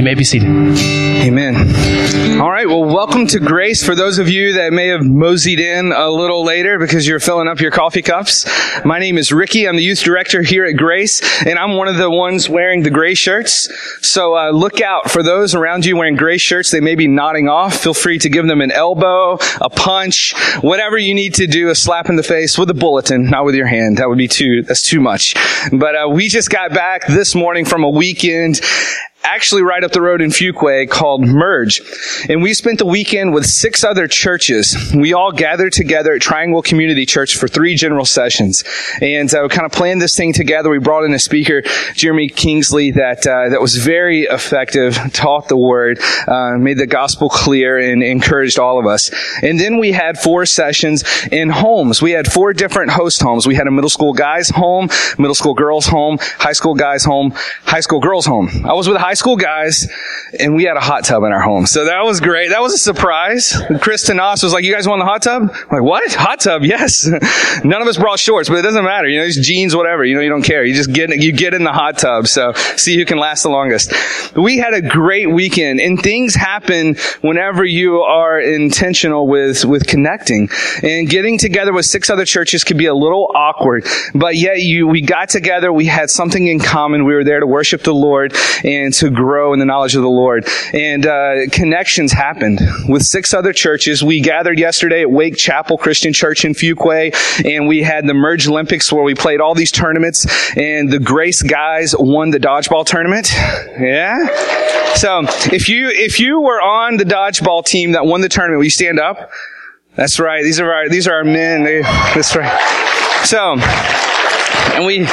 You may be seated. Amen. All right. Well, welcome to Grace. For those of you that may have moseyed in a little later because you're filling up your coffee cups, my name is Ricky. I'm the youth director here at Grace, and I'm one of the ones wearing the gray shirts. So uh, look out for those around you wearing gray shirts. They may be nodding off. Feel free to give them an elbow, a punch, whatever you need to do, a slap in the face with a bulletin, not with your hand. That would be too. That's too much. But uh, we just got back this morning from a weekend actually right up the road in Fuquay called Merge. And we spent the weekend with six other churches. We all gathered together at Triangle Community Church for three general sessions. And uh, we kind of planned this thing together. We brought in a speaker, Jeremy Kingsley, that uh, that was very effective, taught the word, uh, made the gospel clear, and encouraged all of us. And then we had four sessions in homes. We had four different host homes. We had a middle school guys home, middle school girls home, high school guys home, high school girls home. I was with a high school guys, and we had a hot tub in our home. So that was great. That was a surprise. Kristen Oss was like, you guys want the hot tub? I'm like, what? Hot tub? Yes. None of us brought shorts, but it doesn't matter. You know, these jeans, whatever. You know, you don't care. You just get, in, you get in the hot tub. So see who can last the longest. We had a great weekend and things happen whenever you are intentional with, with connecting and getting together with six other churches could be a little awkward, but yet you, we got together. We had something in common. We were there to worship the Lord and to grow in the knowledge of the Lord. And uh, connections happened with six other churches. We gathered yesterday at Wake Chapel Christian Church in Fuquay, and we had the Merge Olympics where we played all these tournaments, and the Grace guys won the dodgeball tournament. Yeah. So if you if you were on the dodgeball team that won the tournament, will you stand up? That's right. These are our these are our men. They, that's right. So, and we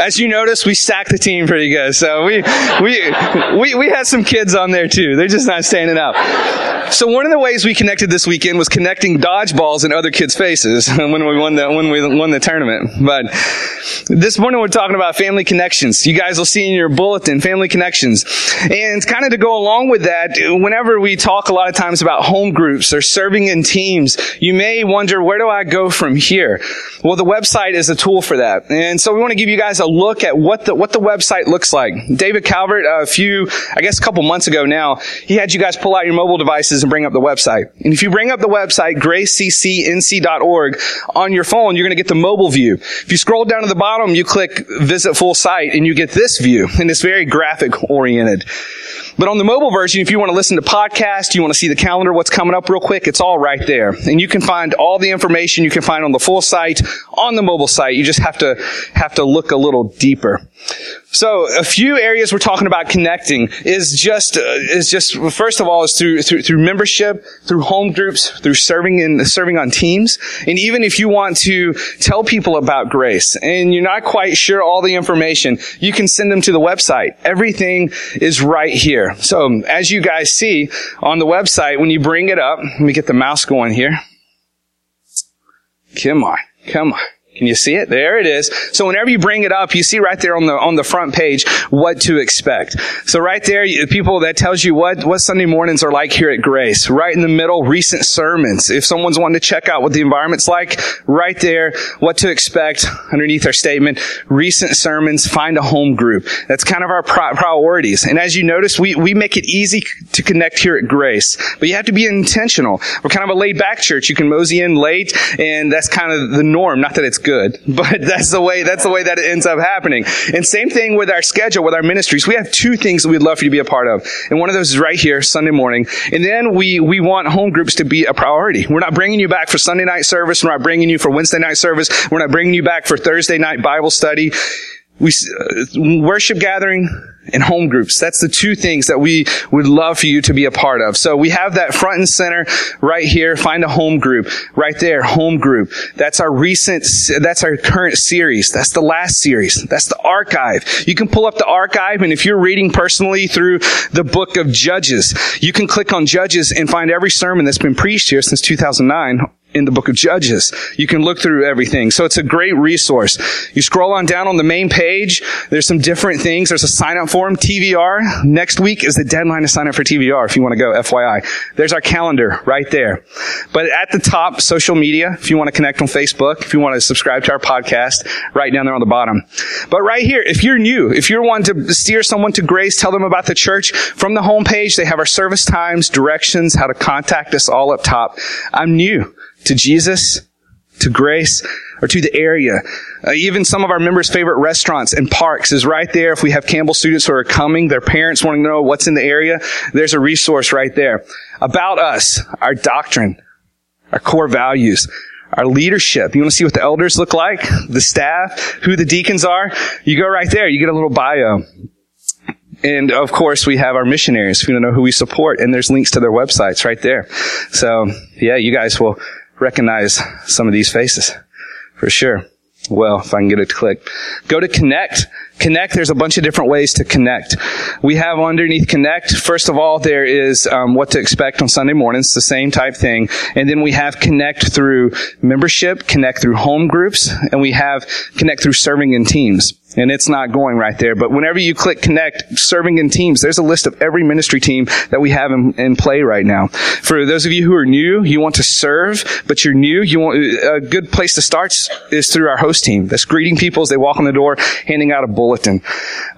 as you notice, we stacked the team pretty good. So we, we, we, we had some kids on there too. They're just not standing up. So one of the ways we connected this weekend was connecting dodgeballs in other kids' faces when we won the, when we won the tournament. But this morning we're talking about family connections. You guys will see in your bulletin, family connections. And kind of to go along with that, whenever we talk a lot of times about home groups or serving in teams, you may wonder, where do I go from here? Well, the website is a tool for that. And so we want to give you guys a look at what the, what the website looks like. David Calvert, uh, a few, I guess a couple months ago now, he had you guys pull out your mobile devices and bring up the website. And if you bring up the website, graceccnc.org on your phone, you're going to get the mobile view. If you scroll down to the bottom, you click visit full site and you get this view. And it's very graphic oriented. But on the mobile version, if you want to listen to podcasts, you want to see the calendar, what's coming up real quick, it's all right there. And you can find all the information you can find on the full site, on the mobile site. You just have to, have to look a little deeper. So a few areas we're talking about connecting is just uh, is just first of all is through, through through membership, through home groups, through serving in serving on teams, and even if you want to tell people about grace and you're not quite sure all the information, you can send them to the website. Everything is right here. So as you guys see on the website, when you bring it up, let me get the mouse going here. Come on, come on. Can you see it? There it is. So whenever you bring it up, you see right there on the on the front page what to expect. So right there, people that tells you what what Sunday mornings are like here at Grace. Right in the middle, recent sermons. If someone's wanting to check out what the environment's like, right there, what to expect underneath our statement. Recent sermons. Find a home group. That's kind of our priorities. And as you notice, we we make it easy to connect here at Grace, but you have to be intentional. We're kind of a laid back church. You can mosey in late, and that's kind of the norm. Not that it's good, but that's the way, that's the way that it ends up happening. And same thing with our schedule, with our ministries. We have two things that we'd love for you to be a part of. And one of those is right here, Sunday morning. And then we, we want home groups to be a priority. We're not bringing you back for Sunday night service. We're not bringing you for Wednesday night service. We're not bringing you back for Thursday night Bible study. We, uh, worship gathering, and home groups. That's the two things that we would love for you to be a part of. So we have that front and center right here. Find a home group right there. Home group. That's our recent, that's our current series. That's the last series. That's the archive. You can pull up the archive and if you're reading personally through the book of Judges, you can click on Judges and find every sermon that's been preached here since 2009 in the book of Judges. You can look through everything. So it's a great resource. You scroll on down on the main page. There's some different things. There's a sign up form, TVR. Next week is the deadline to sign up for TVR if you want to go, FYI. There's our calendar right there. But at the top, social media, if you want to connect on Facebook, if you want to subscribe to our podcast, right down there on the bottom. But right here, if you're new, if you're wanting to steer someone to grace, tell them about the church, from the homepage, they have our service times, directions, how to contact us all up top. I'm new to Jesus, to grace, or to the area. Uh, even some of our members' favorite restaurants and parks is right there. If we have Campbell students who are coming, their parents wanting to know what's in the area, there's a resource right there. About us, our doctrine, our core values, our leadership. You want to see what the elders look like? The staff, who the deacons are? You go right there. You get a little bio. And of course, we have our missionaries. We don't know who we support, and there's links to their websites right there. So, yeah, you guys will recognize some of these faces for sure. Well, if I can get it to click. Go to connect. Connect, there's a bunch of different ways to connect. We have underneath Connect, first of all, there is um, what to expect on Sunday mornings, the same type thing. And then we have Connect through membership, Connect through home groups, and we have Connect through serving in teams and it's not going right there. But whenever you click connect, serving in teams, there's a list of every ministry team that we have in, in, play right now. For those of you who are new, you want to serve, but you're new, you want, a good place to start is through our host team. That's greeting people as they walk in the door, handing out a bulletin.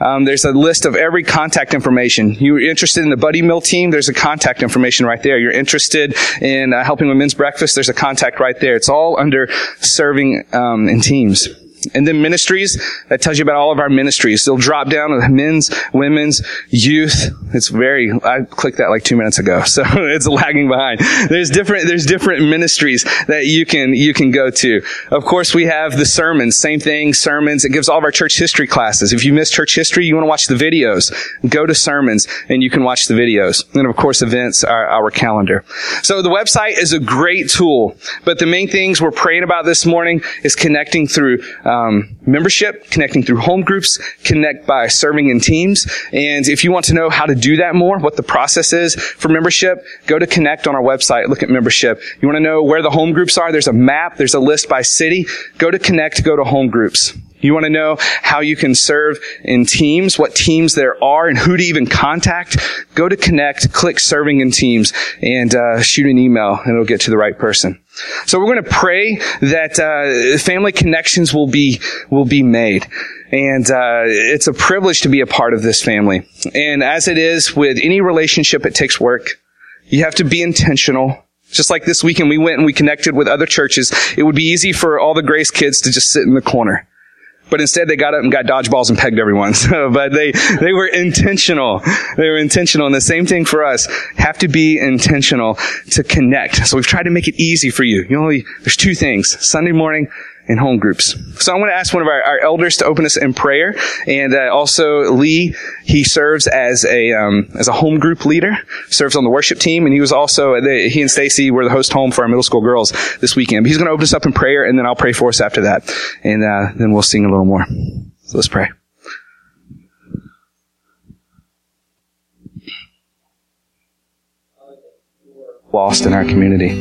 Um, there's a list of every contact information. You're interested in the buddy meal team, there's a contact information right there. You're interested in uh, helping with men's breakfast, there's a contact right there. It's all under serving um, in teams. And then ministries, that tells you about all of our ministries. They'll drop down men's, women's, youth. It's very, I clicked that like two minutes ago, so it's lagging behind. There's different, there's different ministries that you can, you can go to. Of course, we have the sermons, same thing, sermons. It gives all of our church history classes. If you miss church history, you want to watch the videos, go to sermons and you can watch the videos. And of course, events, are our calendar. So the website is a great tool, but the main things we're praying about this morning is connecting through um, membership, connecting through home groups, connect by serving in teams. And if you want to know how to do that more, what the process is for membership, go to Connect on our website, look at membership. You want to know where the home groups are? There's a map, there's a list by city. Go to Connect, go to home groups. You want to know how you can serve in teams, what teams there are, and who to even contact? Go to Connect, click Serving in Teams, and uh, shoot an email, and it'll get to the right person. So we're going to pray that uh, family connections will be will be made. And uh, it's a privilege to be a part of this family. And as it is with any relationship, it takes work. You have to be intentional. Just like this weekend, we went and we connected with other churches. It would be easy for all the Grace kids to just sit in the corner. But instead they got up and got dodgeballs and pegged everyone. So, but they, they were intentional. They were intentional. And the same thing for us. Have to be intentional to connect. So we've tried to make it easy for you. You only, there's two things. Sunday morning, in home groups. So I'm going to ask one of our, our elders to open us in prayer, and uh, also Lee. He serves as a um, as a home group leader, serves on the worship team, and he was also the, he and Stacy were the host home for our middle school girls this weekend. But he's going to open us up in prayer, and then I'll pray for us after that, and uh, then we'll sing a little more. So let's pray. Lost in our community.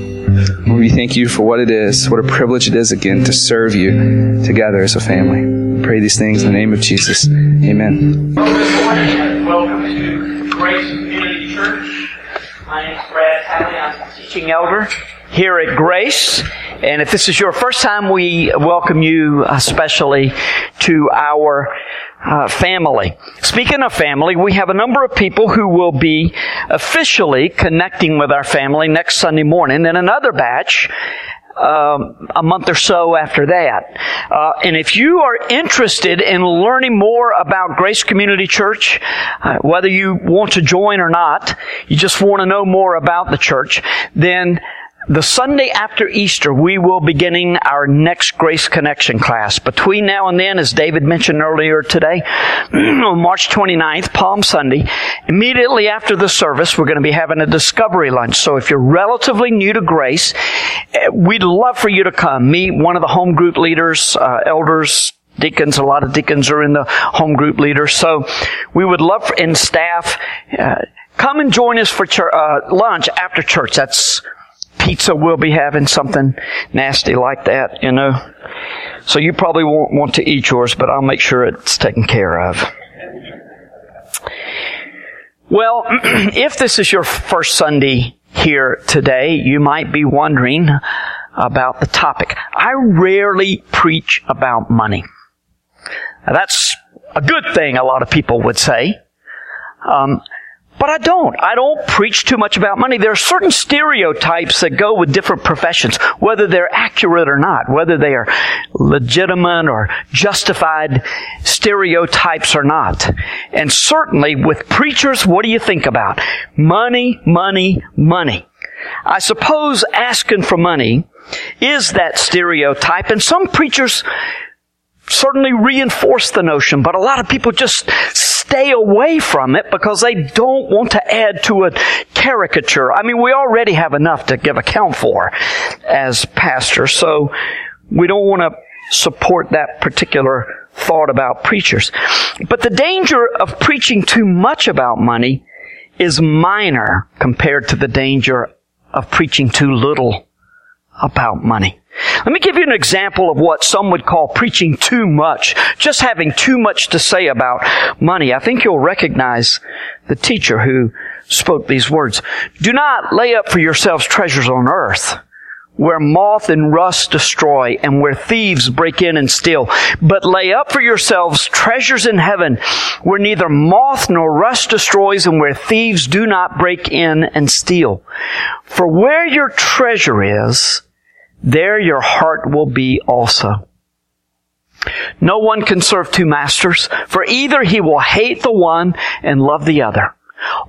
We thank you for what it is, what a privilege it is again to serve you together as a family. pray these things in the name of Jesus. Amen. Welcome to Grace Community Church. My name is Brad Talley. I'm the teaching elder here at Grace. And if this is your first time, we welcome you uh, especially to our uh, family. Speaking of family, we have a number of people who will be officially connecting with our family next Sunday morning, and another batch um, a month or so after that. Uh, and if you are interested in learning more about Grace Community Church, uh, whether you want to join or not, you just want to know more about the church, then the Sunday after Easter, we will be beginning our next Grace Connection class. Between now and then, as David mentioned earlier today, on March 29th, Palm Sunday, immediately after the service, we're going to be having a discovery lunch. So if you're relatively new to Grace, eh, we'd love for you to come. Meet one of the home group leaders, uh, elders, deacons. A lot of deacons are in the home group leaders. So we would love, for, and staff, uh, come and join us for church, uh, lunch after church. That's pizza we'll be having, something nasty like that, you know. So you probably won't want to eat yours, but I'll make sure it's taken care of. Well, if this is your first Sunday here today, you might be wondering about the topic. I rarely preach about money. Now, that's a good thing, a lot of people would say. Um, but I don't. I don't preach too much about money. There are certain stereotypes that go with different professions, whether they're accurate or not, whether they are legitimate or justified stereotypes or not. And certainly with preachers, what do you think about? Money, money, money. I suppose asking for money is that stereotype, and some preachers certainly reinforce the notion, but a lot of people just stay away from it because they don't want to add to a caricature. I mean, we already have enough to give account for as pastors, so we don't want to support that particular thought about preachers. But the danger of preaching too much about money is minor compared to the danger of preaching too little about money. Let me give you an example of what some would call preaching too much, just having too much to say about money. I think you'll recognize the teacher who spoke these words. Do not lay up for yourselves treasures on earth, where moth and rust destroy and where thieves break in and steal. But lay up for yourselves treasures in heaven, where neither moth nor rust destroys and where thieves do not break in and steal. For where your treasure is, there your heart will be also. No one can serve two masters, for either he will hate the one and love the other,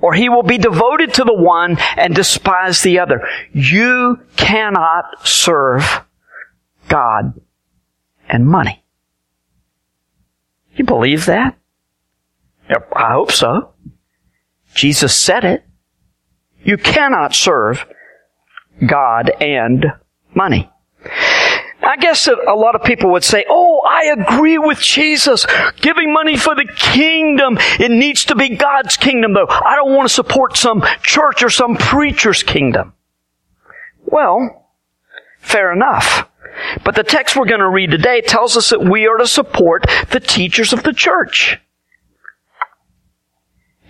or he will be devoted to the one and despise the other. You cannot serve God and money. You believe that? I hope so. Jesus said it. You cannot serve God and money. I guess that a lot of people would say, Oh, I agree with Jesus. Giving money for the kingdom. It needs to be God's kingdom though. I don't want to support some church or some preacher's kingdom. Well, fair enough. But the text we're going to read today tells us that we are to support the teachers of the church.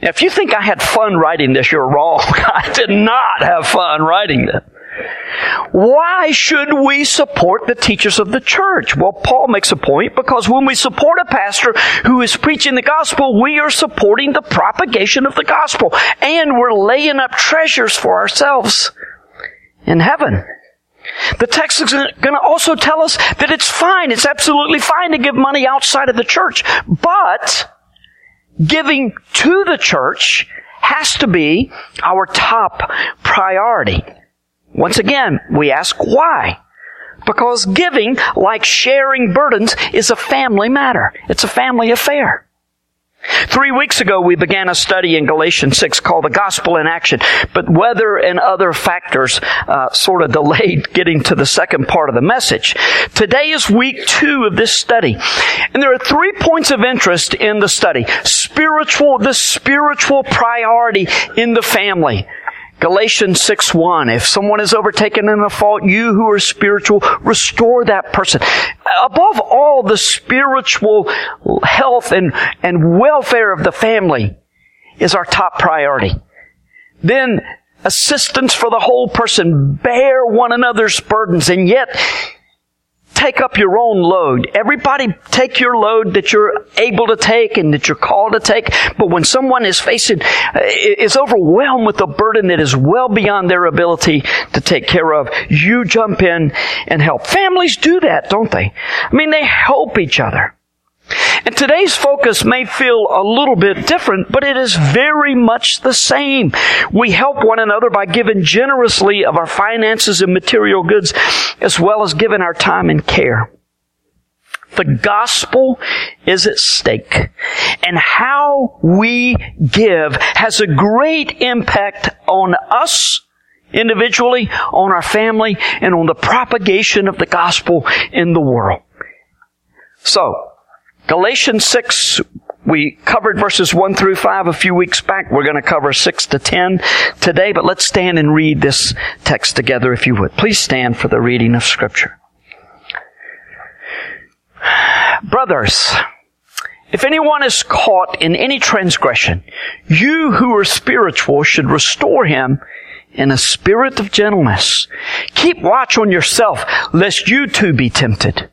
Now, if you think I had fun writing this, you're wrong. I did not have fun writing this. Why should we support the teachers of the church? Well, Paul makes a point because when we support a pastor who is preaching the gospel, we are supporting the propagation of the gospel and we're laying up treasures for ourselves in heaven. The text is going to also tell us that it's fine, it's absolutely fine to give money outside of the church, but giving to the church has to be our top priority. Once again, we ask why? Because giving, like sharing burdens, is a family matter. It's a family affair. Three weeks ago, we began a study in Galatians 6 called The Gospel in Action, but weather and other factors uh, sort of delayed getting to the second part of the message. Today is week two of this study, and there are three points of interest in the study. Spiritual, the spiritual priority in the family. Galatians 6 1. If someone is overtaken in a fault, you who are spiritual, restore that person. Above all, the spiritual health and, and welfare of the family is our top priority. Then assistance for the whole person, bear one another's burdens, and yet take up your own load. Everybody take your load that you're able to take and that you're called to take. But when someone is facing, uh, is overwhelmed with a burden that is well beyond their ability to take care of, you jump in and help. Families do that, don't they? I mean, they help each other. And today's focus may feel a little bit different, but it is very much the same. We help one another by giving generously of our finances and material goods, as well as giving our time and care. The gospel is at stake. And how we give has a great impact on us individually, on our family, and on the propagation of the gospel in the world. So, Galatians 6 We covered verses 1 through 5 a few weeks back. We're going to cover 6 to 10 today, but let's stand and read this text together if you would. Please stand for the reading of Scripture. Brothers, if anyone is caught in any transgression, you who are spiritual should restore him in a spirit of gentleness. Keep watch on yourself, lest you too be tempted.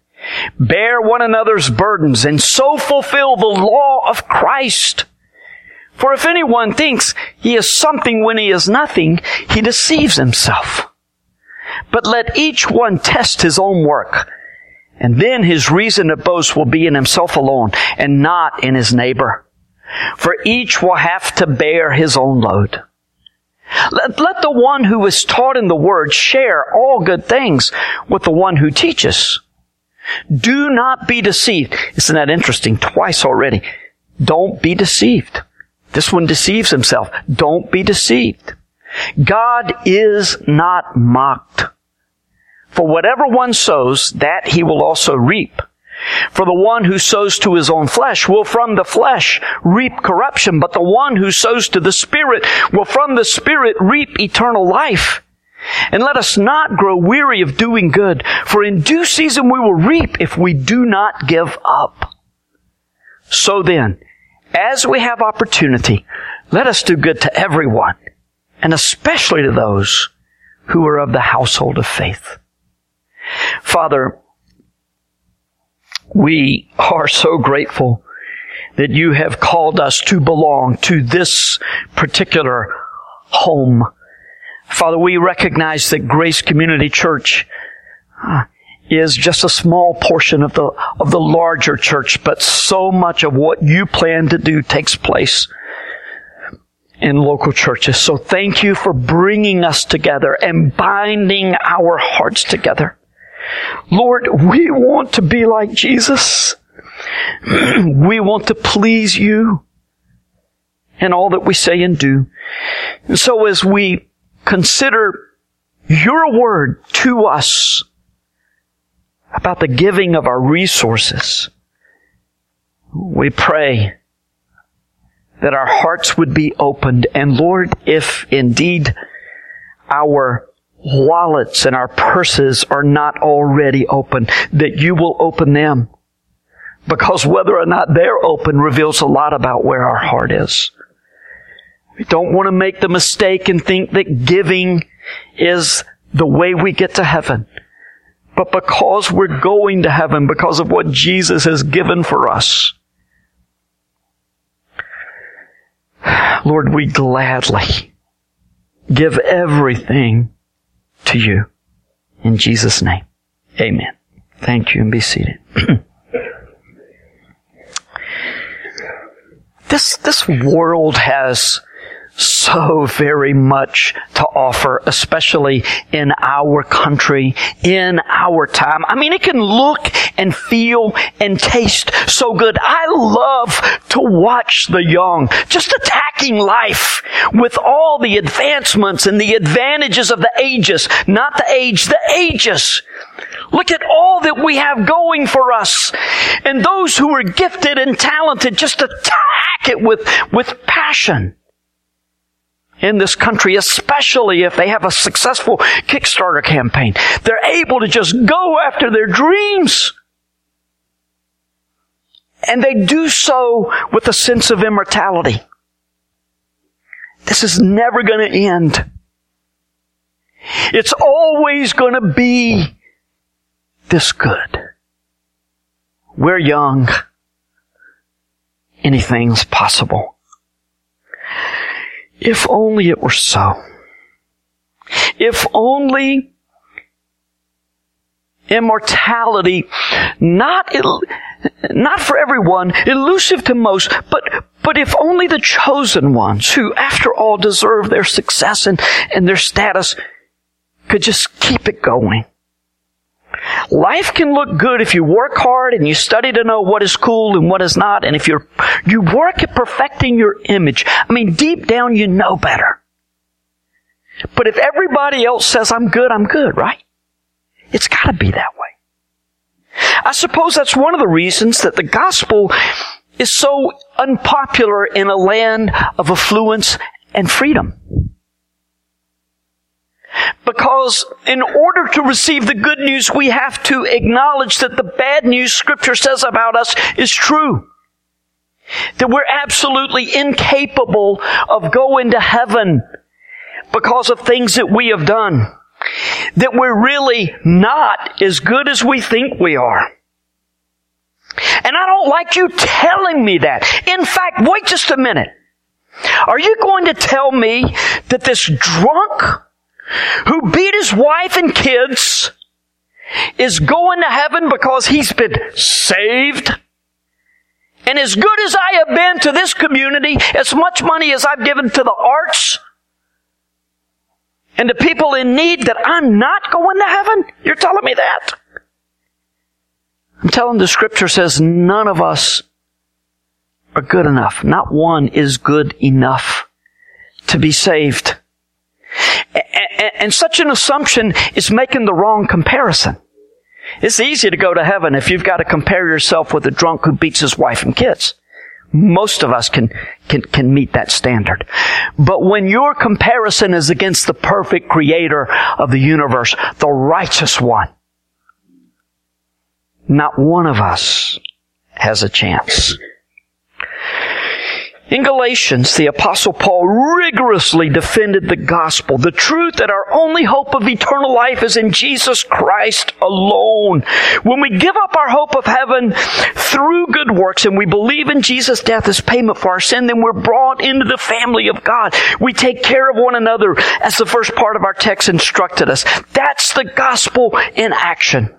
Bear one another's burdens and so fulfill the law of Christ. For if anyone thinks he is something when he is nothing, he deceives himself. But let each one test his own work, and then his reason of boast will be in himself alone and not in his neighbor. For each will have to bear his own load. Let, let the one who is taught in the word share all good things with the one who teaches. Do not be deceived. Isn't that interesting? Twice already. Don't be deceived. This one deceives himself. Don't be deceived. God is not mocked. For whatever one sows, that he will also reap. For the one who sows to his own flesh will from the flesh reap corruption, but the one who sows to the Spirit will from the Spirit reap eternal life. And let us not grow weary of doing good, for in due season we will reap if we do not give up. So then, as we have opportunity, let us do good to everyone, and especially to those who are of the household of faith. Father, we are so grateful that you have called us to belong to this particular home. Father, we recognize that Grace Community Church uh, is just a small portion of the, of the larger church, but so much of what you plan to do takes place in local churches. So thank you for bringing us together and binding our hearts together. Lord, we want to be like Jesus. we want to please you in all that we say and do. And so as we consider your word to us about the giving of our resources, we pray that our hearts would be opened. And Lord, if indeed our wallets and our purses are not already open, that you will open them. Because whether or not they're open reveals a lot about where our heart is. We don't want to make the mistake and think that giving is the way we get to heaven. But because we're going to heaven, because of what Jesus has given for us, Lord, we gladly give everything to you. In Jesus' name. Amen. Thank you and be seated. this, this world has so very much to offer, especially in our country, in our time. I mean, it can look and feel and taste so good. I love to watch the young just attacking life with all the advancements and the advantages of the ages, not the age, the ages. Look at all that we have going for us. And those who are gifted and talented just attack it with, with passion in this country, especially if they have a successful Kickstarter campaign. They're able to just go after their dreams. And they do so with a sense of immortality. This is never going to end. It's always going to be this good. We're young. Anything's possible. If only it were so. If only immortality, not, not for everyone, elusive to most, but, but if only the chosen ones who, after all, deserve their success and, and their status could just keep it going. Life can look good if you work hard and you study to know what is cool and what is not, and if you're, you work at perfecting your image. I mean, deep down you know better. But if everybody else says I'm good, I'm good, right? It's gotta be that way. I suppose that's one of the reasons that the gospel is so unpopular in a land of affluence and freedom? Because in order to receive the good news, we have to acknowledge that the bad news scripture says about us is true. That we're absolutely incapable of going to heaven because of things that we have done. That we're really not as good as we think we are. And I don't like you telling me that. In fact, wait just a minute. Are you going to tell me that this drunk who beat his wife and kids is going to heaven because he's been saved? And as good as I have been to this community, as much money as I've given to the arts and to people in need, that I'm not going to heaven? You're telling me that? I'm telling the scripture says none of us are good enough. Not one is good enough to be saved. And such an assumption is making the wrong comparison. It's easy to go to heaven if you've got to compare yourself with a drunk who beats his wife and kids. Most of us can, can, can meet that standard. But when your comparison is against the perfect creator of the universe, the righteous one, not one of us has a chance. In Galatians, the apostle Paul rigorously defended the gospel, the truth that our only hope of eternal life is in Jesus Christ alone. When we give up our hope of heaven through good works and we believe in Jesus' death as payment for our sin, then we're brought into the family of God. We take care of one another as the first part of our text instructed us. That's the gospel in action.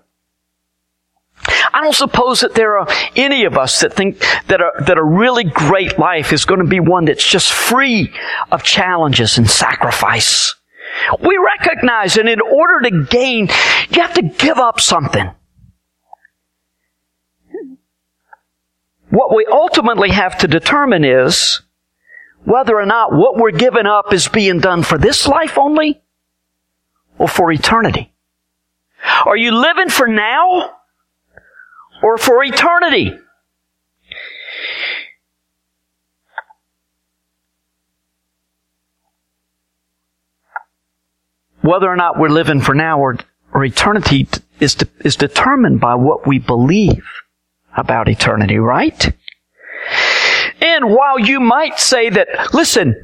I don't suppose that there are any of us that think that a, that a really great life is going to be one that's just free of challenges and sacrifice. We recognize that in order to gain, you have to give up something. What we ultimately have to determine is whether or not what we're giving up is being done for this life only or for eternity. Are you living for now or for eternity. Whether or not we're living for now or, or eternity is, de- is determined by what we believe about eternity, right? And while you might say that, listen,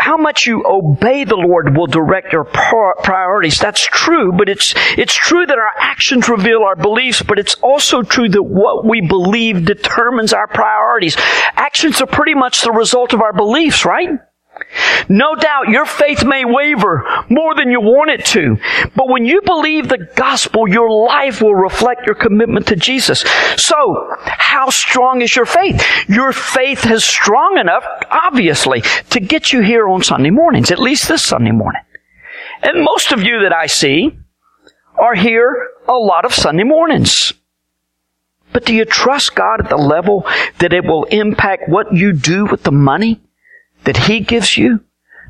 how much you obey the Lord will direct your priorities. That's true, but it's, it's true that our actions reveal our beliefs, but it's also true that what we believe determines our priorities. Actions are pretty much the result of our beliefs, right? No doubt your faith may waver more than you want it to, but when you believe the gospel, your life will reflect your commitment to Jesus. So, how strong is your faith? Your faith is strong enough, obviously, to get you here on Sunday mornings, at least this Sunday morning. And most of you that I see are here a lot of Sunday mornings. But do you trust God at the level that it will impact what you do with the money? That He gives you.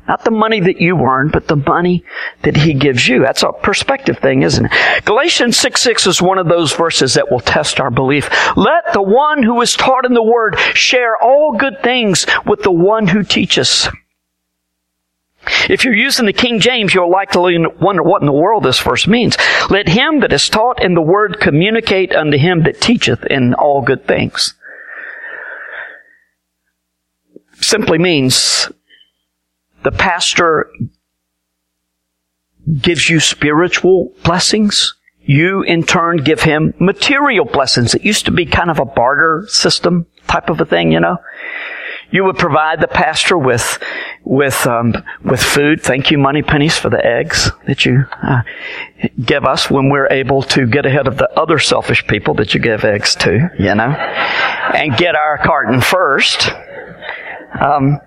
Not the money that you earn, but the money that He gives you. That's a perspective thing, isn't it? Galatians 6 6 is one of those verses that will test our belief. Let the one who is taught in the Word share all good things with the one who teaches. If you're using the King James, you'll likely wonder what in the world this verse means. Let him that is taught in the Word communicate unto him that teacheth in all good things simply means the pastor gives you spiritual blessings. You in turn give him material blessings. It used to be kind of a barter system type of a thing, you know. You would provide the pastor with with um, with food. Thank you, money pennies, for the eggs that you uh, give us when we're able to get ahead of the other selfish people that you give eggs to, you know, and get our carton first. Um,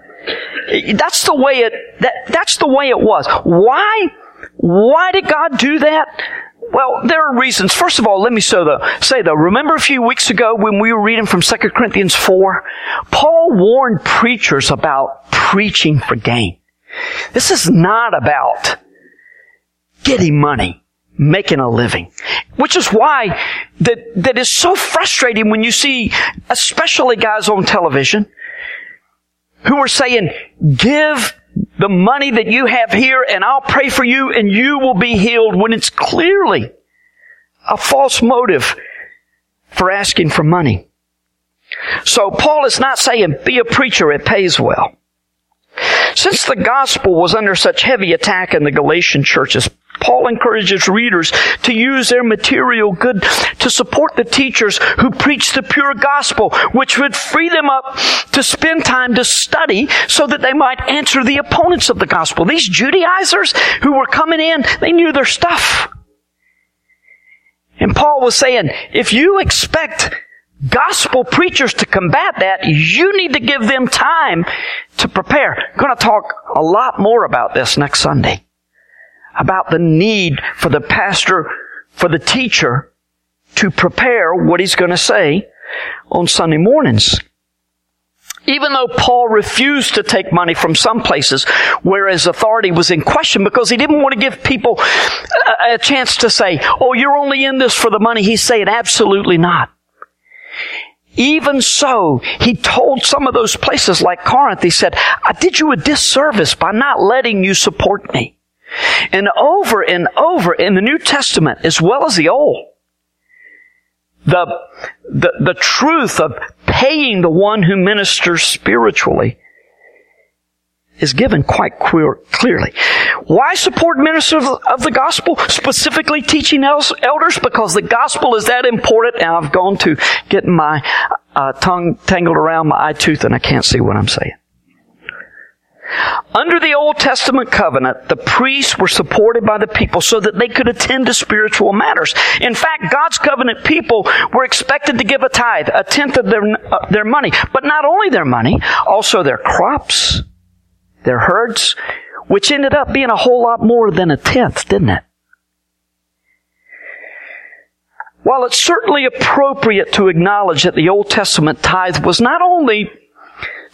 that's the way it, that, that's the way it was. Why, why did God do that? Well, there are reasons. First of all, let me though, say though, remember a few weeks ago when we were reading from 2 Corinthians 4? Paul warned preachers about preaching for gain. This is not about getting money, making a living. Which is why that, that is so frustrating when you see, especially guys on television, who are saying, give the money that you have here and I'll pray for you and you will be healed when it's clearly a false motive for asking for money. So Paul is not saying be a preacher, it pays well. Since the gospel was under such heavy attack in the Galatian churches, Paul encourages readers to use their material good to support the teachers who preach the pure gospel, which would free them up to spend time to study so that they might answer the opponents of the gospel. These Judaizers who were coming in, they knew their stuff. And Paul was saying, if you expect gospel preachers to combat that, you need to give them time to prepare. I'm going to talk a lot more about this next Sunday. About the need for the pastor, for the teacher to prepare what he's going to say on Sunday mornings. Even though Paul refused to take money from some places where his authority was in question because he didn't want to give people a, a chance to say, oh, you're only in this for the money, he's saying absolutely not. Even so, he told some of those places like Corinth, he said, I did you a disservice by not letting you support me. And over and over in the New Testament, as well as the Old, the, the, the truth of paying the one who ministers spiritually is given quite queer, clearly. Why support ministers of the gospel, specifically teaching elders? Because the gospel is that important, and I've gone to get my uh, tongue tangled around my eye tooth, and I can't see what I'm saying. Under the Old Testament covenant, the priests were supported by the people so that they could attend to spiritual matters. In fact, God's covenant people were expected to give a tithe, a tenth of their, uh, their money. But not only their money, also their crops, their herds, which ended up being a whole lot more than a tenth, didn't it? While it's certainly appropriate to acknowledge that the Old Testament tithe was not only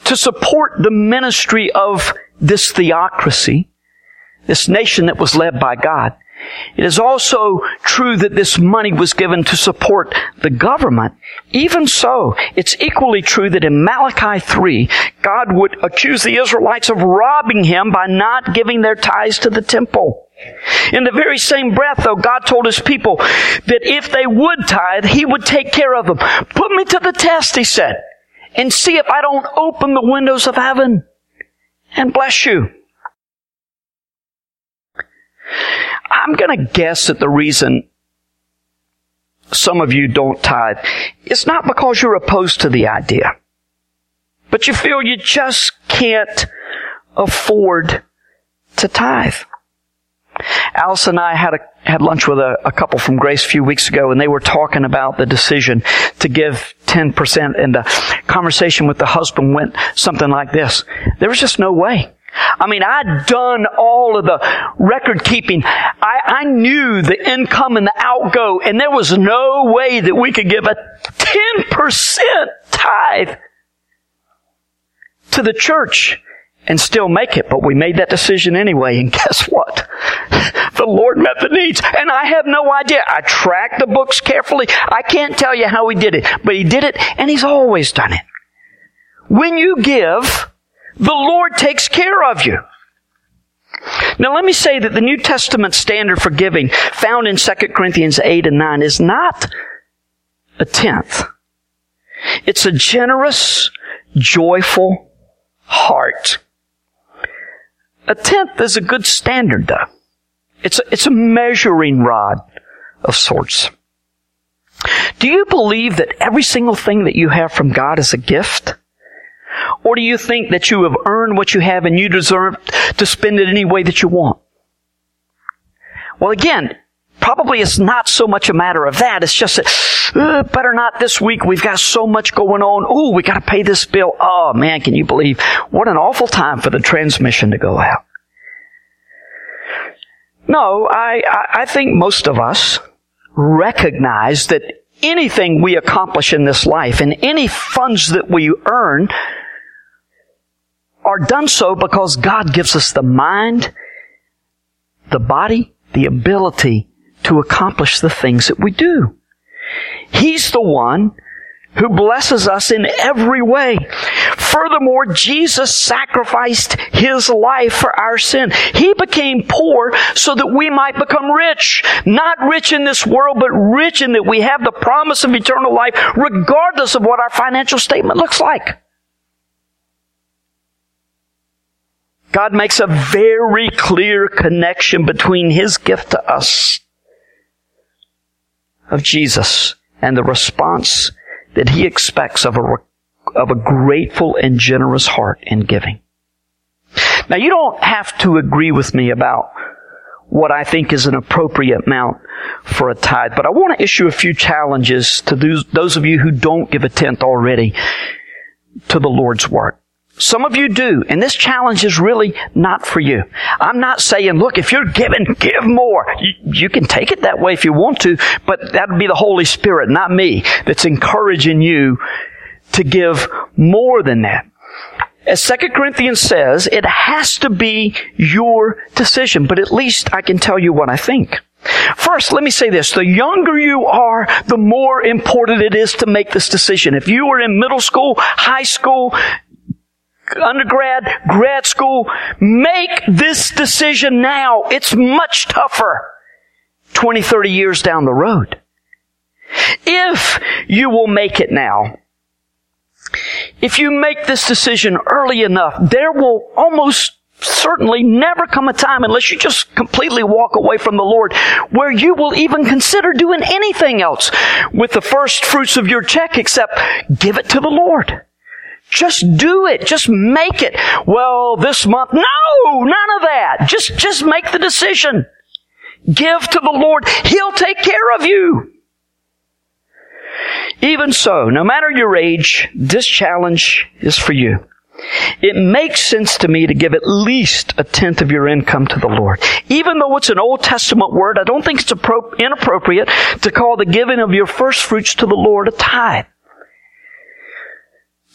to support the ministry of this theocracy, this nation that was led by God, it is also true that this money was given to support the government. Even so, it's equally true that in Malachi 3, God would accuse the Israelites of robbing him by not giving their tithes to the temple. In the very same breath, though, God told his people that if they would tithe, he would take care of them. Put me to the test, he said, and see if I don't open the windows of heaven and bless you. I'm going to guess that the reason some of you don't tithe is not because you're opposed to the idea, but you feel you just can't afford to tithe. Alice and I had a, had lunch with a, a, couple from Grace a few weeks ago, and they were talking about the decision to give 10%, and the conversation with the husband went something like this. There was just no way. I mean, I'd done all of the record keeping. I, I knew the income and the outgo, and there was no way that we could give a 10% tithe to the church and still make it. But we made that decision anyway, and guess what? the Lord met the needs. And I have no idea. I tracked the books carefully. I can't tell you how He did it, but He did it, and He's always done it. When you give, the Lord takes care of you. Now let me say that the New Testament standard for giving found in 2 Corinthians 8 and 9 is not a tenth. It's a generous, joyful heart. A tenth is a good standard though. It's a, it's a measuring rod of sorts. Do you believe that every single thing that you have from God is a gift? Or do you think that you have earned what you have and you deserve to spend it any way that you want? Well, again, probably it's not so much a matter of that. It's just that, uh, better not this week. We've got so much going on. Oh, we got to pay this bill. Oh man, can you believe what an awful time for the transmission to go out? No, I, I think most of us recognize that anything we accomplish in this life and any funds that we earn are done so because God gives us the mind, the body, the ability to accomplish the things that we do. He's the one who blesses us in every way. Furthermore, Jesus sacrificed his life for our sin. He became poor so that we might become rich. Not rich in this world, but rich in that we have the promise of eternal life regardless of what our financial statement looks like. God makes a very clear connection between his gift to us of Jesus and the response that he expects of a, of a grateful and generous heart in giving. Now you don't have to agree with me about what I think is an appropriate amount for a tithe, but I want to issue a few challenges to those, those of you who don't give a tenth already to the Lord's work. Some of you do, and this challenge is really not for you. I'm not saying, look, if you're giving, give more. You, you can take it that way if you want to, but that would be the Holy Spirit, not me, that's encouraging you to give more than that. As 2 Corinthians says, it has to be your decision, but at least I can tell you what I think. First, let me say this. The younger you are, the more important it is to make this decision. If you are in middle school, high school, undergrad, grad school, make this decision now. It's much tougher 20, 30 years down the road. If you will make it now, if you make this decision early enough, there will almost certainly never come a time unless you just completely walk away from the Lord where you will even consider doing anything else with the first fruits of your check except give it to the Lord. Just do it. Just make it. Well, this month, no, none of that. Just, just make the decision. Give to the Lord. He'll take care of you. Even so, no matter your age, this challenge is for you. It makes sense to me to give at least a tenth of your income to the Lord. Even though it's an Old Testament word, I don't think it's inappropriate to call the giving of your first fruits to the Lord a tithe.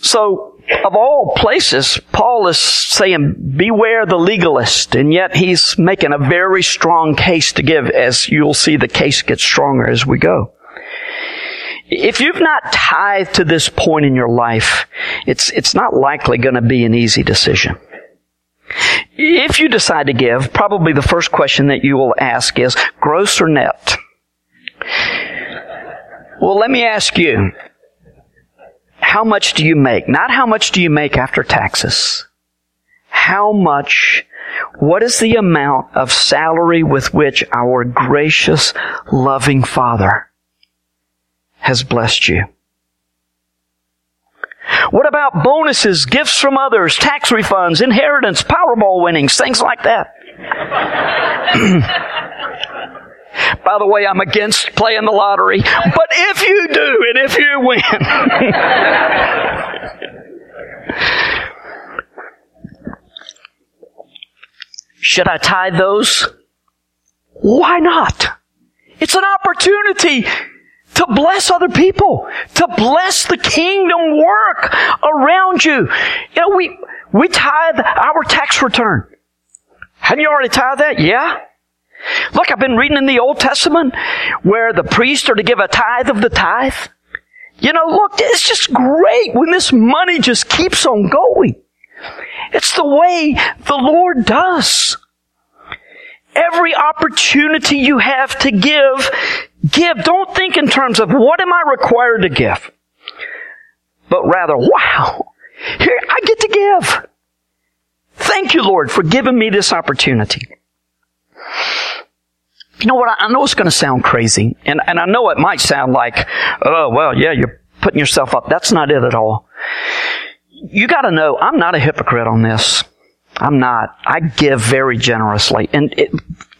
So, of all places, Paul is saying, beware the legalist, and yet he's making a very strong case to give, as you'll see the case gets stronger as we go. If you've not tithed to this point in your life, it's, it's not likely going to be an easy decision. If you decide to give, probably the first question that you will ask is, gross or net? Well, let me ask you, how much do you make? Not how much do you make after taxes. How much, what is the amount of salary with which our gracious, loving Father has blessed you? What about bonuses, gifts from others, tax refunds, inheritance, Powerball winnings, things like that? By the way, I'm against playing the lottery, but if you do and if you win, should I tithe those? Why not? It's an opportunity to bless other people, to bless the kingdom work around you. You know, we, we tithe our tax return. Haven't you already tithe that? Yeah. Look, I've been reading in the Old Testament where the priests are to give a tithe of the tithe. You know, look, it's just great when this money just keeps on going. It's the way the Lord does. Every opportunity you have to give, give. Don't think in terms of what am I required to give? But rather, wow, here I get to give. Thank you, Lord, for giving me this opportunity. You know what? I know it's going to sound crazy, and, and I know it might sound like, oh, well, yeah, you're putting yourself up. That's not it at all. You got to know, I'm not a hypocrite on this. I'm not. I give very generously. And it,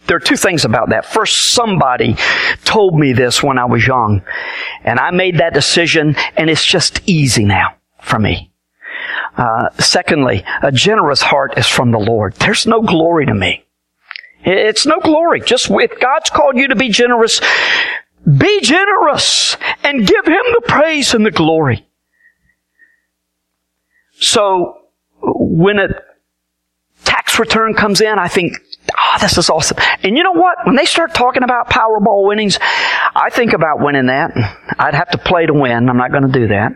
there are two things about that. First, somebody told me this when I was young, and I made that decision, and it's just easy now for me. Uh, secondly, a generous heart is from the Lord. There's no glory to me. It's no glory. Just if God's called you to be generous, be generous and give Him the praise and the glory. So when a tax return comes in, I think, oh, this is awesome. And you know what? When they start talking about Powerball winnings, I think about winning that. I'd have to play to win. I'm not going to do that.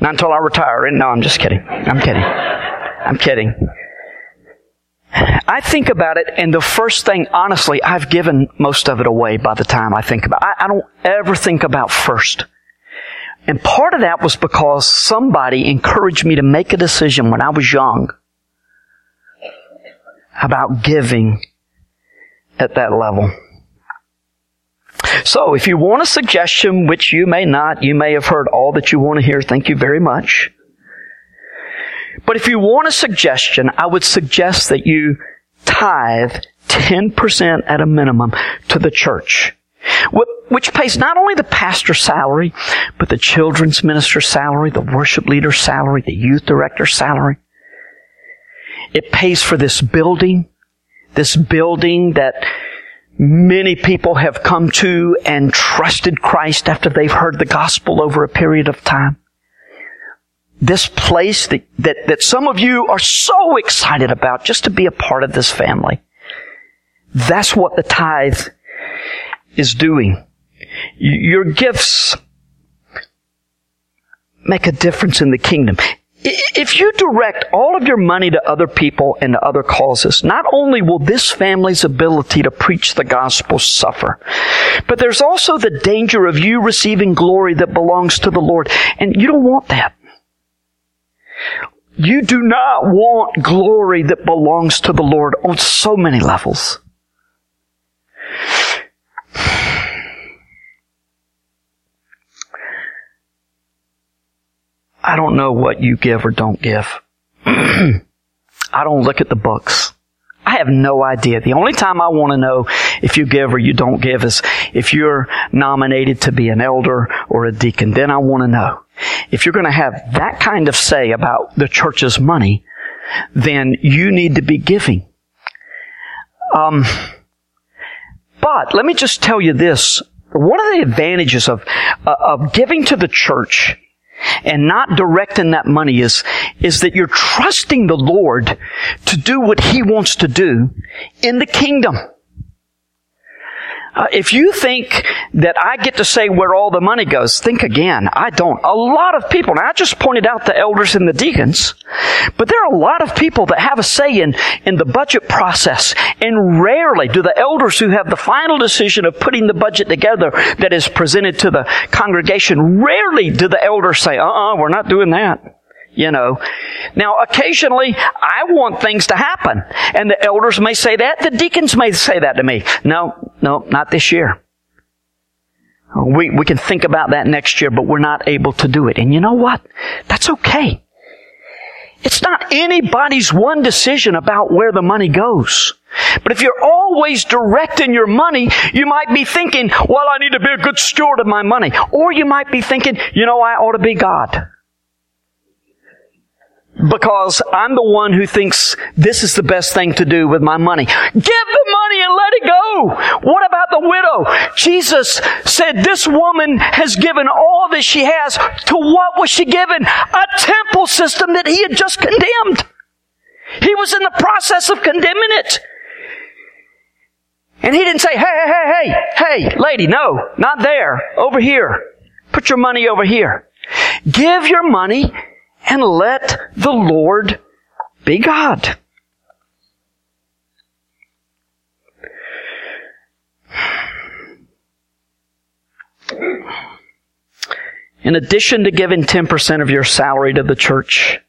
Not until I retire. No, I'm just kidding. I'm kidding. I'm kidding. I think about it, and the first thing, honestly, I've given most of it away by the time I think about it. I, I don't ever think about first. And part of that was because somebody encouraged me to make a decision when I was young about giving at that level. So if you want a suggestion, which you may not, you may have heard all that you want to hear, thank you very much. But if you want a suggestion, I would suggest that you tithe 10% at a minimum to the church. Which pays not only the pastor's salary, but the children's minister's salary, the worship leader's salary, the youth director's salary. It pays for this building, this building that many people have come to and trusted Christ after they've heard the gospel over a period of time. This place that, that, that some of you are so excited about just to be a part of this family. That's what the tithe is doing. Your gifts make a difference in the kingdom. If you direct all of your money to other people and to other causes, not only will this family's ability to preach the gospel suffer, but there's also the danger of you receiving glory that belongs to the Lord. And you don't want that. You do not want glory that belongs to the Lord on so many levels. I don't know what you give or don't give. I don't look at the books. I have no idea. The only time I want to know if you give or you don't give is if you're nominated to be an elder or a deacon. Then I want to know. If you're going to have that kind of say about the church's money, then you need to be giving. Um, but let me just tell you this. One of the advantages of, uh, of giving to the church and not directing that money is, is that you're trusting the Lord to do what He wants to do in the kingdom. Uh, if you think that I get to say where all the money goes, think again. I don't. A lot of people, now I just pointed out the elders and the deacons, but there are a lot of people that have a say in, in the budget process, and rarely do the elders who have the final decision of putting the budget together that is presented to the congregation, rarely do the elders say, uh-uh, we're not doing that you know. Now, occasionally, I want things to happen. And the elders may say that. The deacons may say that to me. No, no, not this year. We, we can think about that next year, but we're not able to do it. And you know what? That's okay. It's not anybody's one decision about where the money goes. But if you're always directing your money, you might be thinking, well, I need to be a good steward of my money. Or you might be thinking, you know, I ought to be God because I'm the one who thinks this is the best thing to do with my money. Give the money and let it go. What about the widow? Jesus said this woman has given all that she has. To what was she given? A temple system that he had just condemned. He was in the process of condemning it. And he didn't say, hey, hey, hey, hey, hey, lady, no, not there, over here. Put your money over here. Give your money and let the Lord be God. In addition to giving 10% of your salary to the church,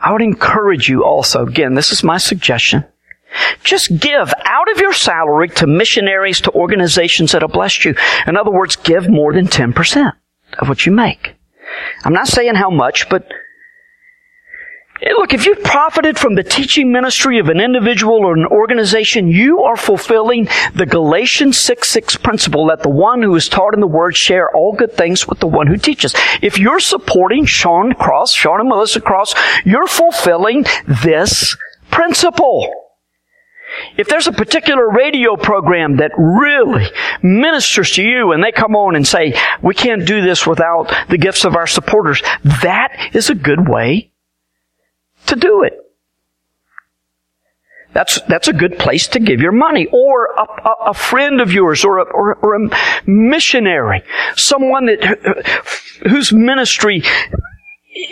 I would encourage you also, again, this is my suggestion, just give out of your salary to missionaries, to organizations that have blessed you. In other words, give more than 10% of what you make. I'm not saying how much, but look, if you've profited from the teaching ministry of an individual or an organization, you are fulfilling the Galatians 6 6 principle that the one who is taught in the word share all good things with the one who teaches. If you're supporting Sean Cross, Sean and Melissa Cross, you're fulfilling this principle. If there's a particular radio program that really ministers to you and they come on and say, we can't do this without the gifts of our supporters, that is a good way to do it. That's, that's a good place to give your money. Or a, a, a friend of yours or a, or, or a missionary. Someone that, whose ministry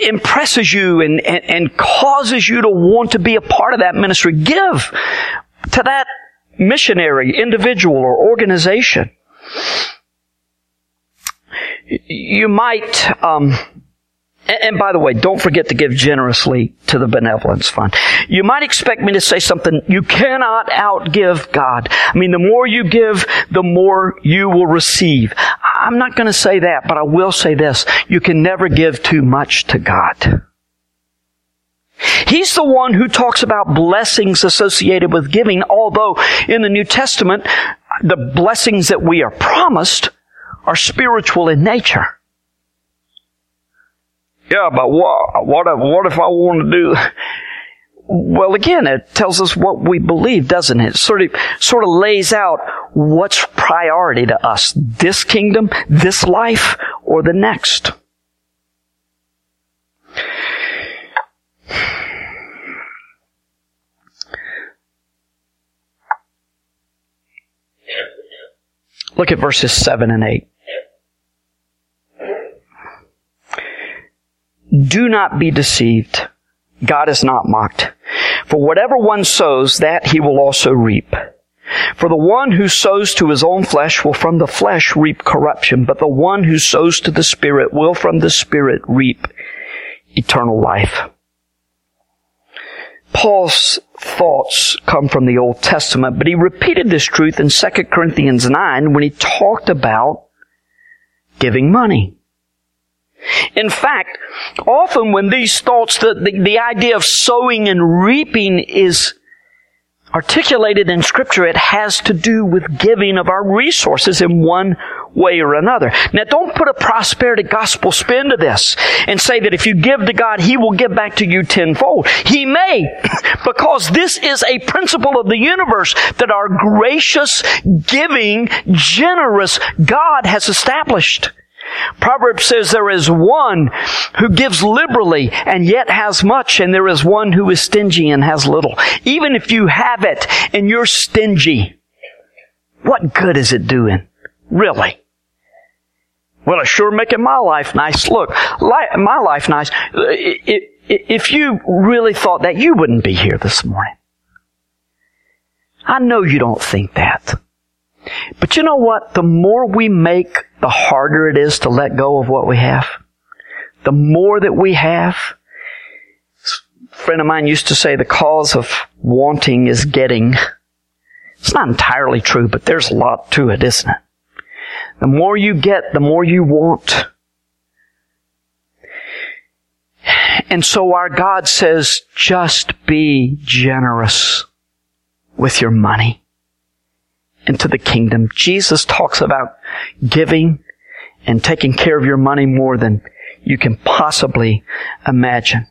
impresses you and, and, and causes you to want to be a part of that ministry. Give to that missionary, individual, or organization. You might, um, and by the way, don't forget to give generously to the benevolence fund. You might expect me to say something, you cannot outgive God. I mean, the more you give, the more you will receive. I'm not going to say that, but I will say this. You can never give too much to God. He's the one who talks about blessings associated with giving, although in the New Testament, the blessings that we are promised are spiritual in nature. Yeah, but what, what if, what if I want to do? Well, again, it tells us what we believe, doesn't it? it? Sort of, sort of lays out what's priority to us. This kingdom, this life, or the next. Look at verses 7 and 8. Do not be deceived. God is not mocked. For whatever one sows, that he will also reap. For the one who sows to his own flesh will from the flesh reap corruption, but the one who sows to the Spirit will from the Spirit reap eternal life. Paul's thoughts come from the Old Testament, but he repeated this truth in 2 Corinthians 9 when he talked about giving money. In fact, often when these thoughts, the, the, the, idea of sowing and reaping is articulated in scripture, it has to do with giving of our resources in one way or another. Now don't put a prosperity gospel spin to this and say that if you give to God, He will give back to you tenfold. He may, because this is a principle of the universe that our gracious, giving, generous God has established. Proverbs says there is one who gives liberally and yet has much, and there is one who is stingy and has little. Even if you have it and you're stingy, what good is it doing? Really? Well, it's sure making my life nice. Look, my life nice. If you really thought that, you wouldn't be here this morning. I know you don't think that. But you know what? The more we make, the harder it is to let go of what we have. The more that we have, a friend of mine used to say the cause of wanting is getting. It's not entirely true, but there's a lot to it, isn't it? The more you get, the more you want. And so our God says, just be generous with your money into the kingdom. Jesus talks about giving and taking care of your money more than you can possibly imagine.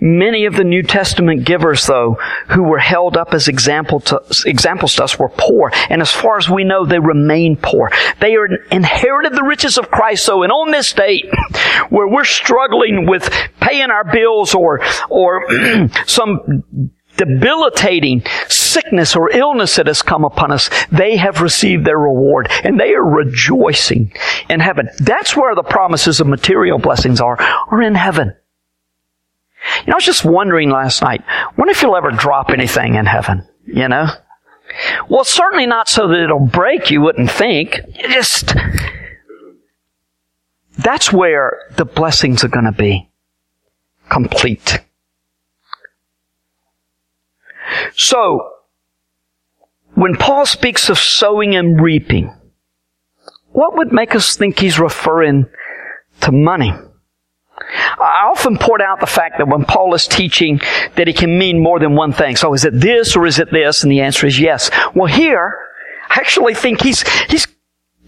Many of the New Testament givers, though, who were held up as example to, examples to us were poor. And as far as we know, they remain poor. They are inherited the riches of Christ, though, and on this date, where we're struggling with paying our bills or, or some debilitating sickness or illness that has come upon us, they have received their reward and they are rejoicing in heaven. That's where the promises of material blessings are, are in heaven. You know, I was just wondering last night, wonder if you'll ever drop anything in heaven, you know? Well, certainly not so that it'll break, you wouldn't think. You just, that's where the blessings are going to be. Complete. So, when Paul speaks of sowing and reaping, what would make us think he's referring to money? I often point out the fact that when Paul is teaching that he can mean more than one thing. So is it this or is it this? And the answer is yes. Well here, I actually think he's, he's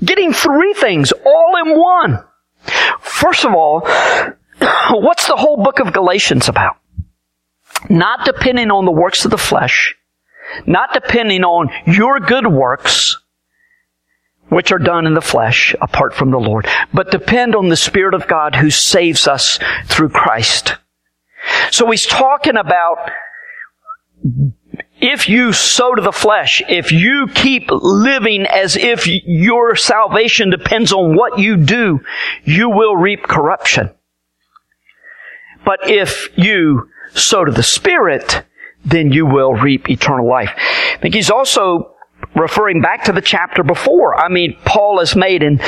getting three things all in one. First of all, what's the whole book of Galatians about? Not depending on the works of the flesh, not depending on your good works, which are done in the flesh apart from the Lord, but depend on the Spirit of God who saves us through Christ. So he's talking about if you sow to the flesh, if you keep living as if your salvation depends on what you do, you will reap corruption. But if you sow to the Spirit, then you will reap eternal life. I think he's also referring back to the chapter before. I mean, Paul has made in,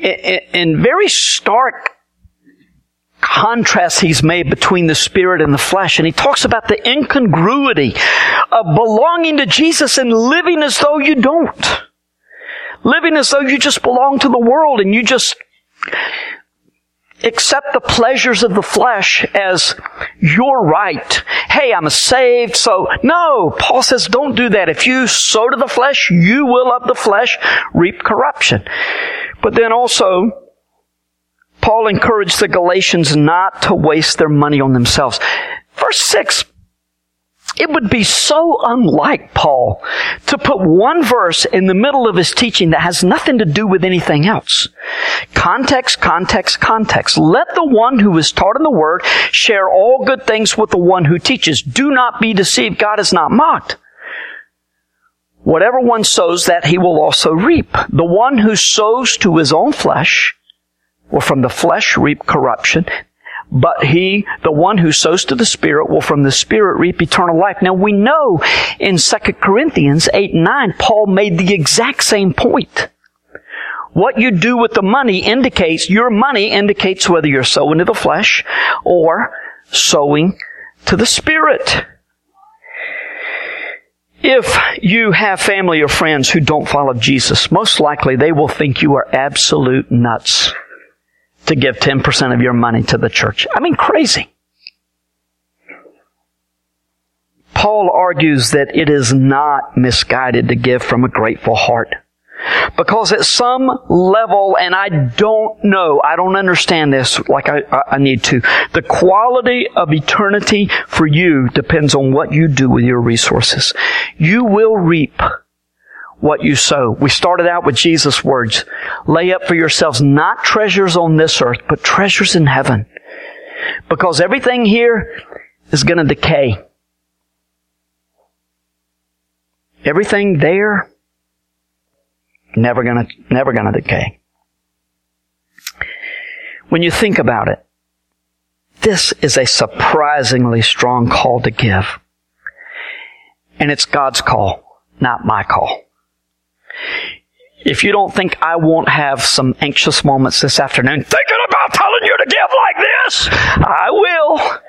in, in very stark contrast he's made between the spirit and the flesh. And he talks about the incongruity of belonging to Jesus and living as though you don't. Living as though you just belong to the world and you just accept the pleasures of the flesh as your right. Hey, I'm saved, so no. Paul says don't do that. If you sow to the flesh, you will of the flesh reap corruption. But then also, Paul encouraged the Galatians not to waste their money on themselves. Verse 6, it would be so unlike Paul to put one verse in the middle of his teaching that has nothing to do with anything else. Context, context, context. Let the one who is taught in the word share all good things with the one who teaches. Do not be deceived. God is not mocked. Whatever one sows, that he will also reap. The one who sows to his own flesh will from the flesh reap corruption, but he, the one who sows to the Spirit, will from the Spirit reap eternal life. Now we know in 2 Corinthians 8 and 9, Paul made the exact same point. What you do with the money indicates, your money indicates whether you're sowing to the flesh or sowing to the Spirit. If you have family or friends who don't follow Jesus, most likely they will think you are absolute nuts to give 10% of your money to the church. I mean, crazy. Paul argues that it is not misguided to give from a grateful heart. Because at some level, and I don't know, I don't understand this like I, I, need to, the quality of eternity for you depends on what you do with your resources. You will reap what you sow. We started out with Jesus' words. Lay up for yourselves not treasures on this earth, but treasures in heaven. Because everything here is going to decay. Everything there, never going to, never going to decay. When you think about it, this is a surprisingly strong call to give. And it's God's call, not my call. If you don't think I won't have some anxious moments this afternoon, thinking about telling you to give like this, I will.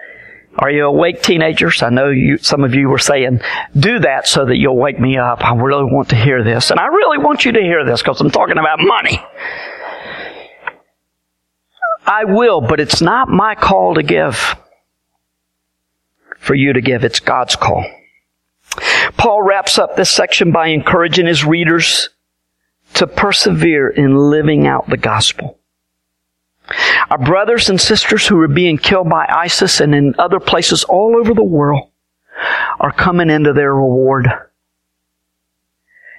Are you awake, teenagers? I know you, some of you were saying, do that so that you'll wake me up. I really want to hear this. And I really want you to hear this because I'm talking about money. I will, but it's not my call to give. For you to give, it's God's call. Paul wraps up this section by encouraging his readers to persevere in living out the gospel. Our brothers and sisters who are being killed by ISIS and in other places all over the world are coming into their reward.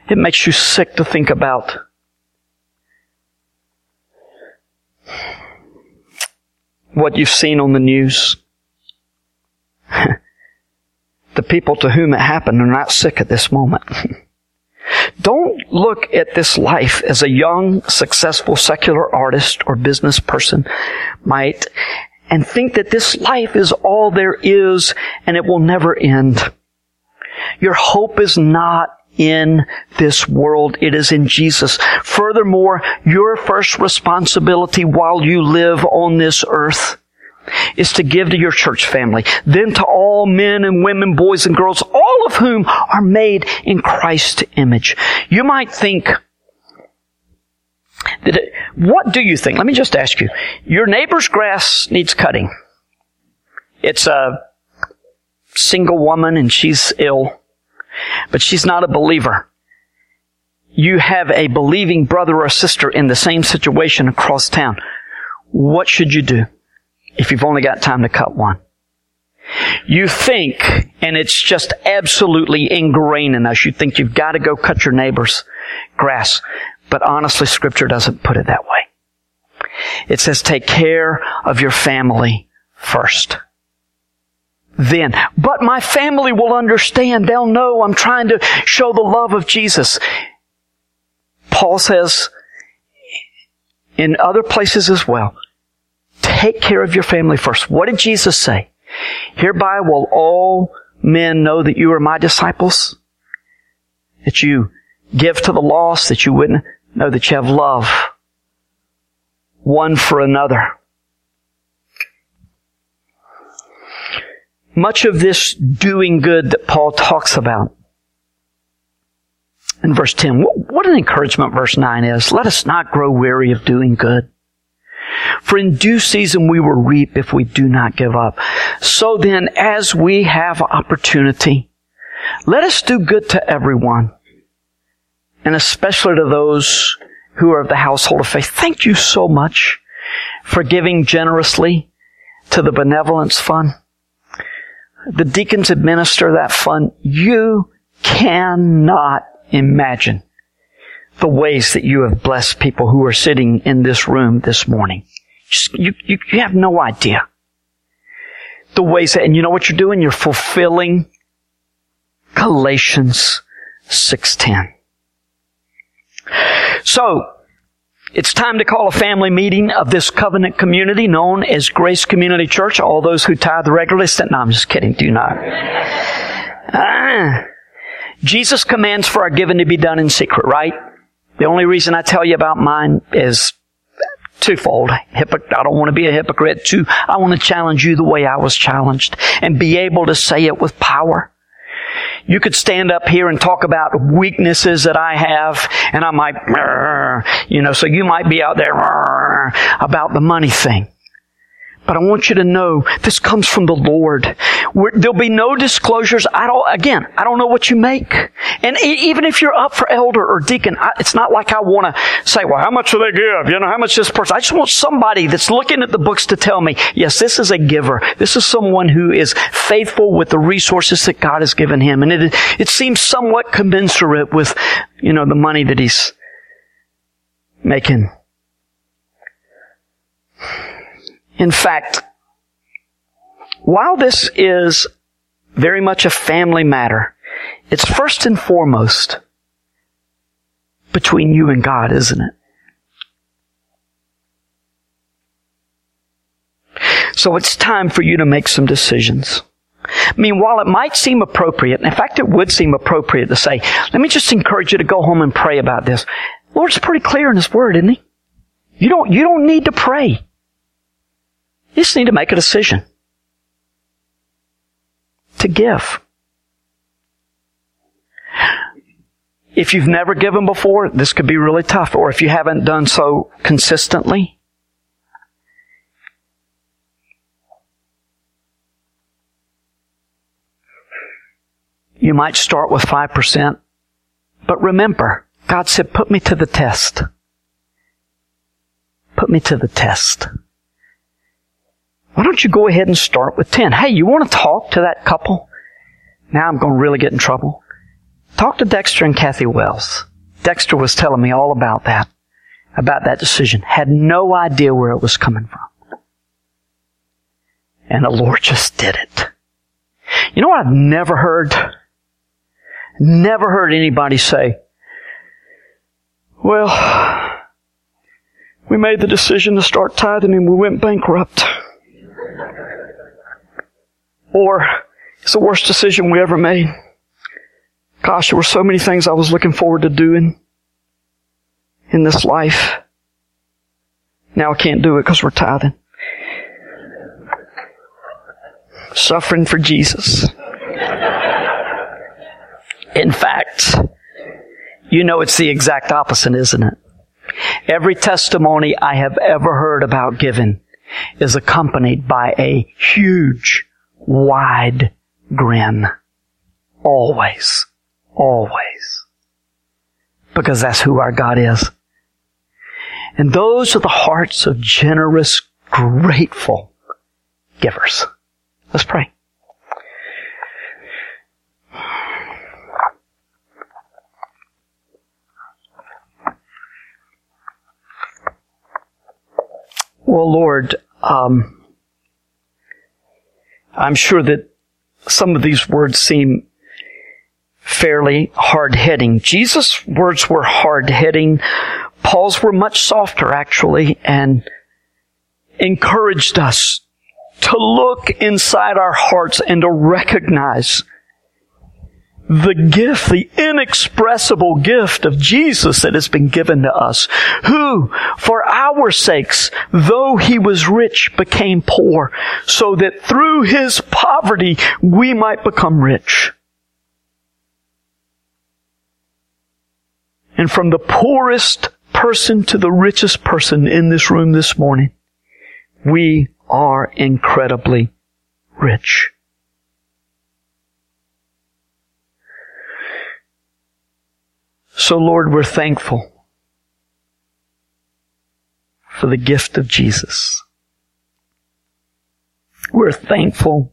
It makes you sick to think about. What you've seen on the news. the people to whom it happened are not sick at this moment. Don't look at this life as a young, successful secular artist or business person might and think that this life is all there is and it will never end. Your hope is not in this world. It is in Jesus. Furthermore, your first responsibility while you live on this earth is to give to your church family, then to all men and women, boys and girls, all of whom are made in Christ's image. You might think, it, what do you think? Let me just ask you. Your neighbor's grass needs cutting. It's a single woman and she's ill, but she's not a believer. You have a believing brother or sister in the same situation across town. What should you do? If you've only got time to cut one. You think, and it's just absolutely ingrained in us, you think you've got to go cut your neighbor's grass. But honestly, scripture doesn't put it that way. It says take care of your family first. then. But my family will understand. They'll know I'm trying to show the love of Jesus. Paul says in other places as well, take care of your family first. What did Jesus say? Hereby will all men know that you are my disciples, that you give to the lost, that you wouldn't know that you have love one for another. Much of this doing good that Paul talks about in verse 10, what an encouragement verse 9 is. Let us not grow weary of doing good. For in due season we will reap if we do not give up. So then, as we have opportunity, let us do good to everyone, and especially to those who are of the household of faith. Thank you so much for giving generously to the benevolence fund. The deacons administer that fund. You cannot imagine the ways that you have blessed people who are sitting in this room this morning. You, you, you have no idea. The ways that, and you know what you're doing? You're fulfilling Galatians 6.10. So, it's time to call a family meeting of this covenant community known as Grace Community Church. All those who tithe regularly, said, no, I'm just kidding. Do not. Ah. Jesus commands for our giving to be done in secret, right? The only reason I tell you about mine is twofold. I don't want to be a hypocrite. Two, I want to challenge you the way I was challenged and be able to say it with power. You could stand up here and talk about weaknesses that I have, and I might, you know, so you might be out there about the money thing. But I want you to know this comes from the Lord. We're, there'll be no disclosures. I don't, again, I don't know what you make. And e- even if you're up for elder or deacon, I, it's not like I want to say, well, how much do they give? You know, how much this person? I just want somebody that's looking at the books to tell me, yes, this is a giver. This is someone who is faithful with the resources that God has given him. And it, it seems somewhat commensurate with, you know, the money that he's making. In fact, while this is very much a family matter, it's first and foremost between you and God, isn't it? So it's time for you to make some decisions. I mean, while it might seem appropriate, in fact, it would seem appropriate to say, let me just encourage you to go home and pray about this. Lord's pretty clear in His Word, isn't He? You don't, you don't need to pray. You just need to make a decision to give. If you've never given before, this could be really tough. Or if you haven't done so consistently, you might start with 5%. But remember, God said, put me to the test. Put me to the test. Why don't you go ahead and start with 10? Hey, you want to talk to that couple? Now I'm going to really get in trouble. Talk to Dexter and Kathy Wells. Dexter was telling me all about that, about that decision. Had no idea where it was coming from. And the Lord just did it. You know what I've never heard? Never heard anybody say, well, we made the decision to start tithing and we went bankrupt. Or it's the worst decision we ever made. Gosh, there were so many things I was looking forward to doing in this life. Now I can't do it because we're tithing. Suffering for Jesus. In fact, you know it's the exact opposite, isn't it? Every testimony I have ever heard about giving is accompanied by a huge wide grin. Always. Always. Because that's who our God is. And those are the hearts of generous, grateful givers. Let's pray. Well, Lord, um, I'm sure that some of these words seem fairly hard hitting. Jesus' words were hard hitting. Paul's were much softer, actually, and encouraged us to look inside our hearts and to recognize the gift, the inexpressible gift of Jesus that has been given to us, who, for our sakes, though he was rich, became poor, so that through his poverty we might become rich. And from the poorest person to the richest person in this room this morning, we are incredibly rich. So Lord, we're thankful for the gift of Jesus. We're thankful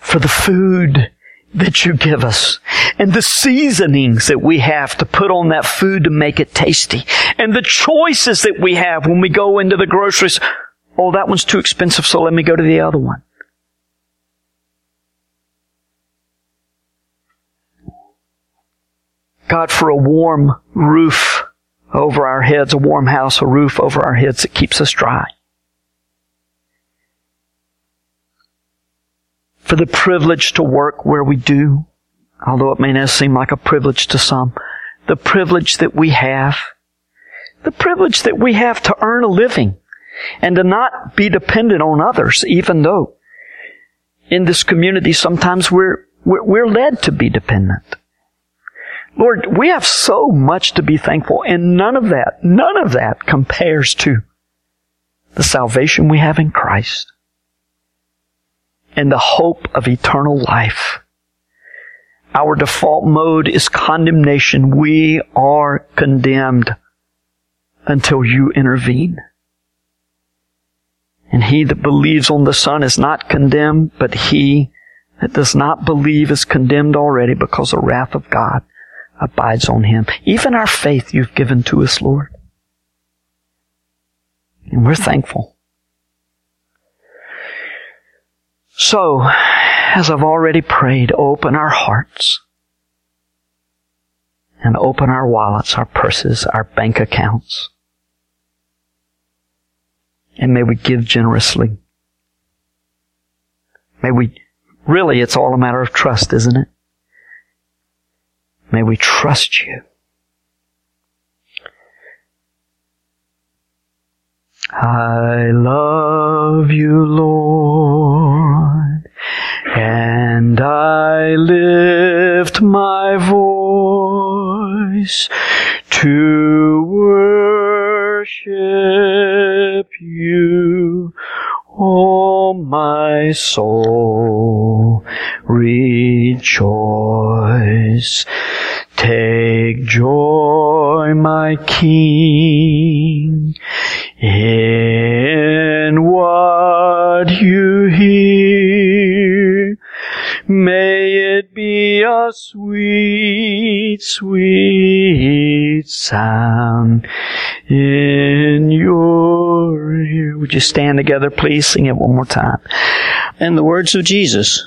for the food that you give us and the seasonings that we have to put on that food to make it tasty and the choices that we have when we go into the groceries. Oh, that one's too expensive, so let me go to the other one. God, for a warm roof over our heads, a warm house, a roof over our heads that keeps us dry. For the privilege to work where we do, although it may not seem like a privilege to some, the privilege that we have, the privilege that we have to earn a living and to not be dependent on others, even though in this community sometimes we're, we're, we're led to be dependent. Lord, we have so much to be thankful, and none of that, none of that compares to the salvation we have in Christ and the hope of eternal life. Our default mode is condemnation. We are condemned until you intervene. And he that believes on the Son is not condemned, but he that does not believe is condemned already because the wrath of God abides on him. Even our faith you've given to us, Lord. And we're thankful. So, as I've already prayed, open our hearts and open our wallets, our purses, our bank accounts. And may we give generously. May we, really, it's all a matter of trust, isn't it? May we trust you. I love you, Lord, and I lift my voice to worship you. Oh, my soul, rejoice. Take joy, my King, in what you hear. May it be a sweet, sweet sound in your ear. Would you stand together, please? Sing it one more time. And the words of Jesus.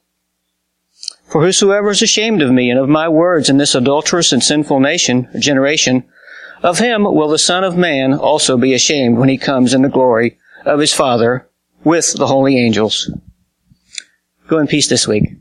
For whosoever is ashamed of me and of my words in this adulterous and sinful nation, generation, of him will the Son of Man also be ashamed when he comes in the glory of his Father with the holy angels. Go in peace this week.